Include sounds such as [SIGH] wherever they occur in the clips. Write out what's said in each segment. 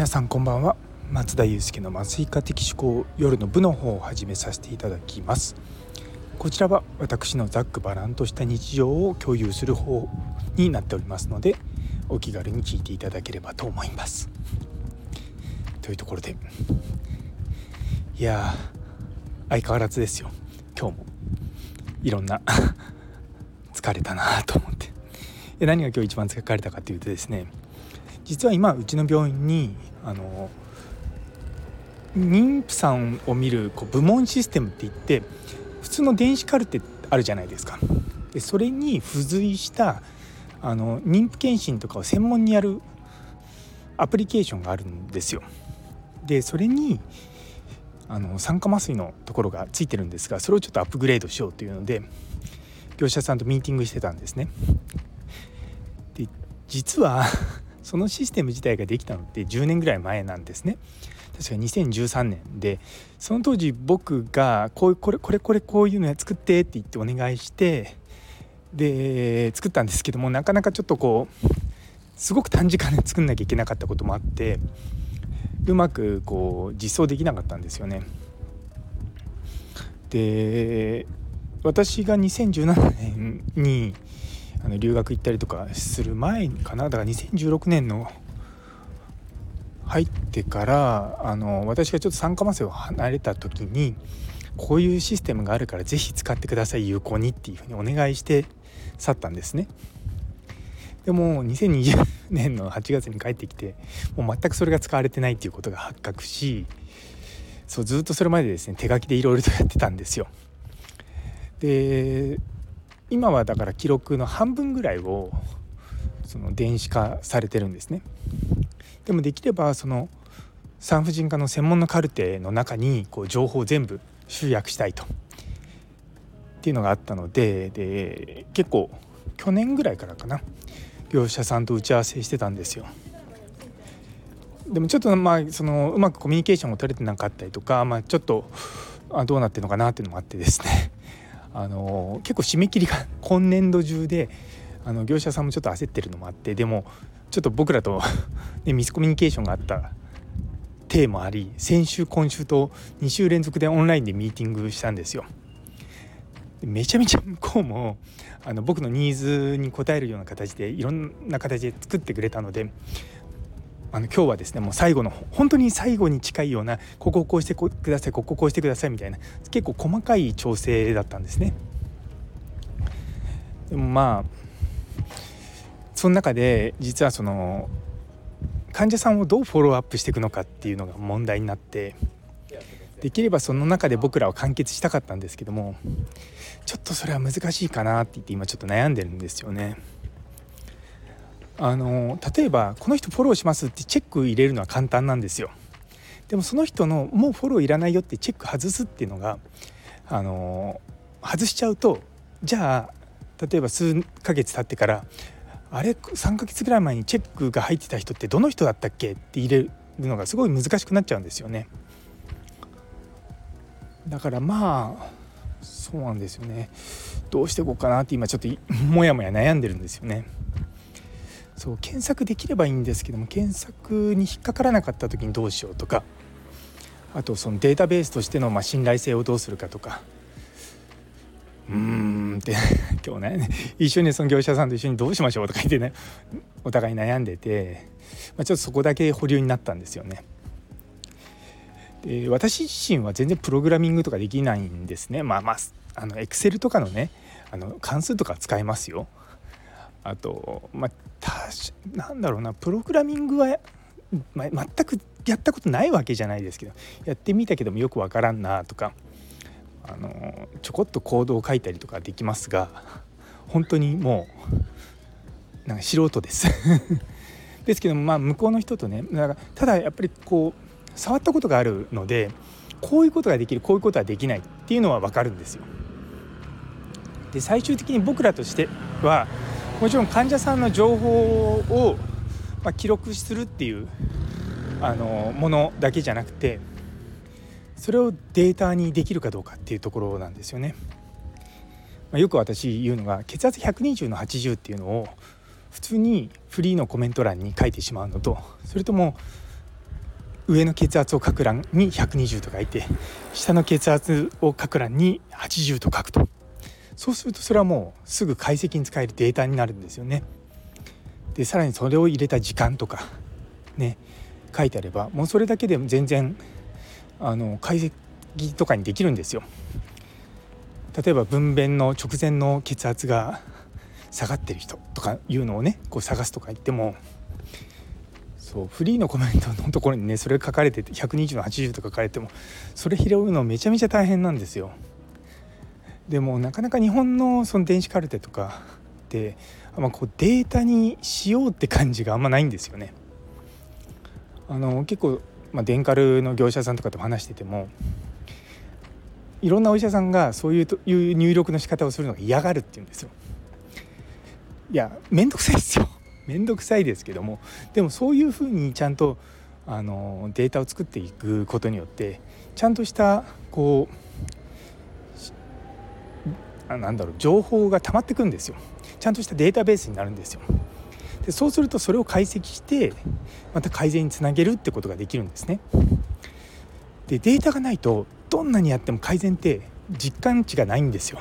皆さんこんばんは。松田祐介の麻酔科的思考夜の部の方を始めさせていただきます。こちらは私のざっくばらんとした日常を共有する方になっておりますのでお気軽に聞いていただければと思います。というところで。いや相変わらずですよ。今日も。いろんな [LAUGHS] 疲れたなと思って。何が今日一番疲れたかというとですね実は今うちの病院にあの妊婦さんを見るこう部門システムって言って普通の電子カルテあるじゃないですか。でそれに付随したあの妊婦検診とかを専門にやるアプリケーションがあるんですよ。でそれにあの酸化麻酔のところがついてるんですがそれをちょっとアップグレードしようというので業者さんとミーティングしてたんですね。で実はそのシステム自体ができたのって10年ぐらい前なんですね。確か2013年でその当時僕がこうこれこれこれこういうのや作ってって言ってお願いしてで作ったんですけどもなかなかちょっとこうすごく短時間で作んなきゃいけなかったこともあってうまくこう実装できなかったんですよね。で私が2017年にあの留学行ったりとかする前かな？だから2016年の入ってからあの私がちょっと酸化麻酔を離れた時にこういうシステムがあるから是非使ってください有効にっていうふうにお願いして去ったんですね。でも2020年の8月に帰ってきてもう全くそれが使われてないっていうことが発覚しそうずっとそれまでですね手書きでいろいろとやってたんですよ。で今はだから記録の半分ぐらいをその電子化されてるんですね。でもできればその産婦人科の専門のカルテの中にこう情報を全部集約したいとっていうのがあったのでで結構去年ぐらいからかな業者さんと打ち合わせしてたんですよ。でもちょっとまあそのうまくコミュニケーションを取れてなかったりとか、まあ、ちょっとあどうなってるのかなっていうのもあってですねあの結構締め切りが [LAUGHS] 今年度中であの業者さんもちょっと焦ってるのもあってでもちょっと僕らと [LAUGHS] ね、ミスコミュニケーションがあったテーマあり先週今週と2週連続でオンラインでミーティングしたんですよ。めちゃめちゃ [LAUGHS] 向こうもあの僕のニーズに応えるような形でいろんな形で作ってくれたのであの今日はですねもう最後の本当に最後に近いようなここをこうしてくださいこここうしてくださいみたいな結構細かい調整だったんですね。でもまあその中で実はその患者さんをどうフォローアップしていくのかっていうのが問題になってできればその中で僕らは完結したかったんですけどもちょっとそれは難しいかなって言って今ちょっと悩んでるんですよね。あの例えばこの人フォローしますってチェック入れるのは簡単なんですよ。でもその人のもうフォローいらないよってチェック外すっていうのがあの外しちゃうとじゃあ例えば数ヶ月経ってからあれ3ヶ月ぐらい前にチェックが入ってた人ってどの人だったっけって入れるのがすごい難しくなっちゃうんですよね。だからまあそうなんですよね。どうしていこうかなって今ちょっともやもや悩んでるんですよね。そう検索できればいいんですけども検索に引っかからなかった時にどうしようとかあとそのデータベースとしてのま信頼性をどうするかとかうーんって [LAUGHS] 今日ね一緒にその業者さんと一緒にどうしましょうとか言ってねお互い悩んでて、まあ、ちょっとそこだけ保留になったんですよね。で私自身は全然プログラミングとかできないんですね。まあまああのエクセルとかのねあの関数とか使えますよ。あとまあなんだろうなプログラミングは、ま全くやったことないわけじゃないですけどやってみたけどもよくわからんなとかあのちょこっとコードを書いたりとかできますが本当にもうなんか素人です [LAUGHS] ですけどもまあ向こうの人とねだからただやっぱりこう触ったことがあるのでこういうことができるこういうことはできないっていうのは分かるんですよ。で最終的に僕らとしてはもちろん患者さんの情報を、ま、記録するっていうあのものだけじゃなくてそれをデータにできるかどうかっていうところなんですよね。ま、よく私言うのが血圧120の80っていうのを普通にフリーのコメント欄に書いてしまうのとそれとも上の血圧を書く欄に120と書いて下の血圧を書く欄に80と書くとそうするとそれはもうすぐ解析に使えるデータになるんですよね。でさらにそれを入れた時間とかね書いてあればもうそれだけで全然あの解析とかにできるんですよ。例えば分娩の直前の血圧が下がってる人とかいうのをねこう探すとか言ってもそうフリーのコメントのところにねそれ書かれてて120の80とか書かれてもそれ拾うのめちゃめちゃ大変なんですよ。でもなかなか日本のその電子カルテとかってま、こうデータにしようって感じがあんまないんですよね。あの結構、まあ、デンカルの業者さんとかと話しててもいろんなお医者さんがそういうという入力の仕方をするのが嫌がるって言うんですよ。いや面倒くさいですよ [LAUGHS] 面倒くさいですけどもでもそういうふうにちゃんとあのデータを作っていくことによってちゃんとしたこうなんだろう情報が溜まってくんですよちゃんとしたデータベースになるんですよ。でそうするとそれを解析してまた改善につなげるってことができるんですね。でデータがないとどんなにやっても改善って実感値がないんですよ。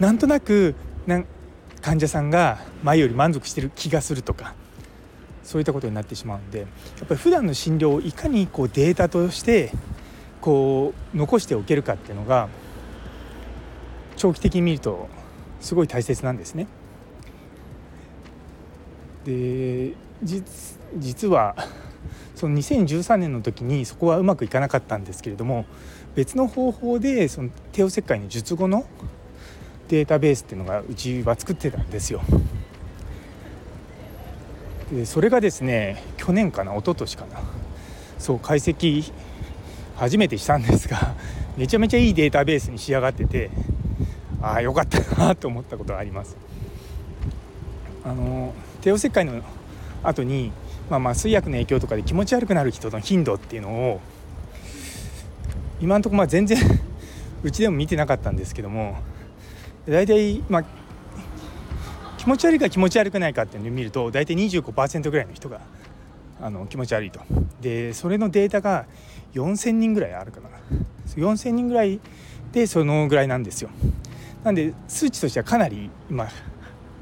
なんとなくな患者さんが前より満足してる気がするとかそういったことになってしまうんでやっぱり普段の診療をいかにこうデータとしてこう残しておけるかっていうのが長期的に見るとすごい大切なんですね。で実は [LAUGHS] その2013年の時にそこはうまくいかなかったんですけれども別の方法でその帝王切開の術後のデータベースっていうのがうちは作ってたんですよ。でそれがですね去年かな一昨年かなそう解析初めてしたんですがめちゃめちゃいいデータベースに仕上がっててああよかったなと思ったことがあります。あの帝王切開の後にまあ、麻酔薬の影響とかで気持ち悪くなる人の頻度っていうのを今のところまあ全然 [LAUGHS] うちでも見てなかったんですけども大体まあ気持ち悪いか気持ち悪くないかっていうのを見ると大体25%ぐらいの人があの気持ち悪いと。でそれのデータが4,000人ぐらいあるかな。4,000人ぐらいでそのぐらいなんですよ。なんで数値としてはかなり今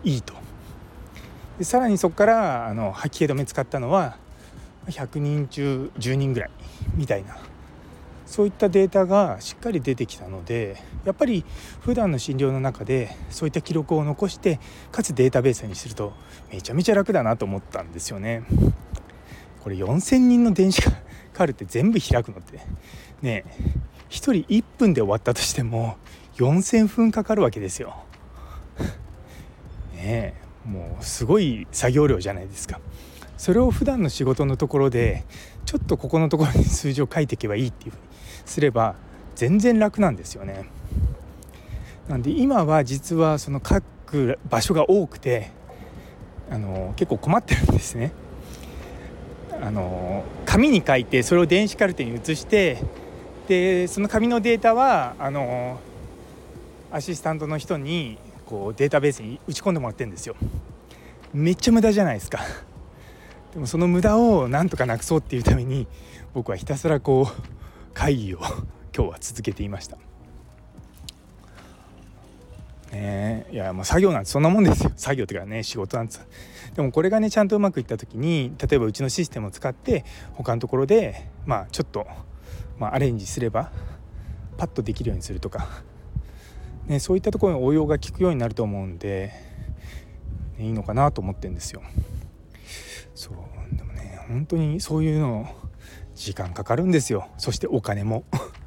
いいと。でさらにそこからあの吐き気止め使ったのは100人中10人ぐらいみたいな。そういったデータがしっかり出てきたのでやっぱり普段の診療の中でそういった記録を残してかつデータベースにするとめちゃめちゃ楽だなと思ったんですよね。これ4,000人の電子カルテ全部開くのって。ね1人1分で終わったとしても4,000分かかるわけですよ。ねえもうすごい作業量じゃないですか。それを普段の仕事のところでちょっとここのところに数字を書いていけばいいっていうふうにすれば全然楽なんですよね。なんで今は実はその書く場所が多くてあの結構困ってるんですね。あの紙に書いてそれを電子カルテに移してでその紙のデータはあのアシスタントの人にこうデータベースに打ち込んでもらってるんですよ。めっちゃ無駄じゃないですか。[LAUGHS] でもその無駄をなんとかなくそうっていうために僕はひたすらこう会議を [LAUGHS] 今日は続けていました。ねいやもう作業なんてそんなもんですよ。作業っていうかね仕事なんですでもこれがねちゃんとうまくいった時に例えばうちのシステムを使って他のところでまあちょっと、まあ、アレンジすればパッとできるようにするとかね、そういったところに応用が効くようになると思うんで、ね、いいのかなと思ってるんですよ。そうでもね本当にそういうの時間かかるんですよ。そしてお金も。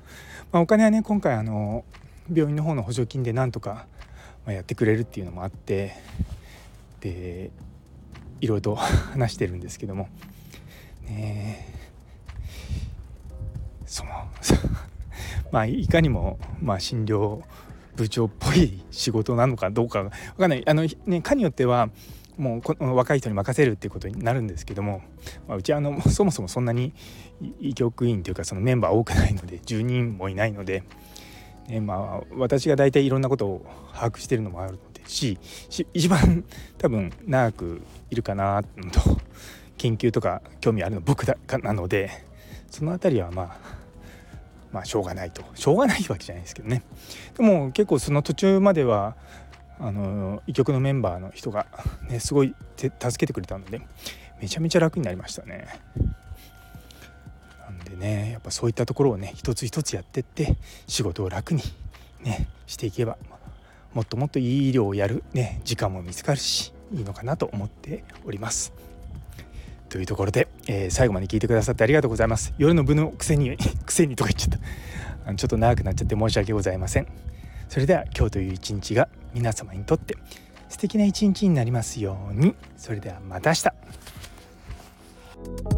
[LAUGHS] まお金はね今回あの病院の方の補助金でなんとか、まやってくれるっていうのもあってでいろいろと [LAUGHS] 話してるんですけども。ねその [LAUGHS] まあいかにもまあ診療部長っぽい仕事なのかどうか分かんない。あの、ね、かによってはもうこの若い人に任せるっていうことになるんですけども、まあ、うちはあのそもそもそんなに医局員というかそのメンバー多くないので10人もいないので、ねまあ、私が大体いろんなことを把握してるのもあるのでし一番多分長くいるかなと研究とか興味あるの僕だかなのでその辺りはまあまあしょうがないとしょうがないわけじゃないですけどねでも結構その途中まではあの医局のメンバーの人が、ね、すごい助けてくれたのでめちゃめちゃ楽になりましたね。なんでねやっぱそういったところをね一つ一つやってって仕事を楽にねしていけばもっともっといい医療をやるね時間も見つかるしいいのかなと思っております。というところで、えー、最後まで聞いてくださってありがとうございます。夜の部のくせに [LAUGHS] くせにとか言っちゃったあのちょっと長くなっちゃって申し訳ございません。それでは今日という一日が皆様にとって素敵な一日になりますように。それではまた明日。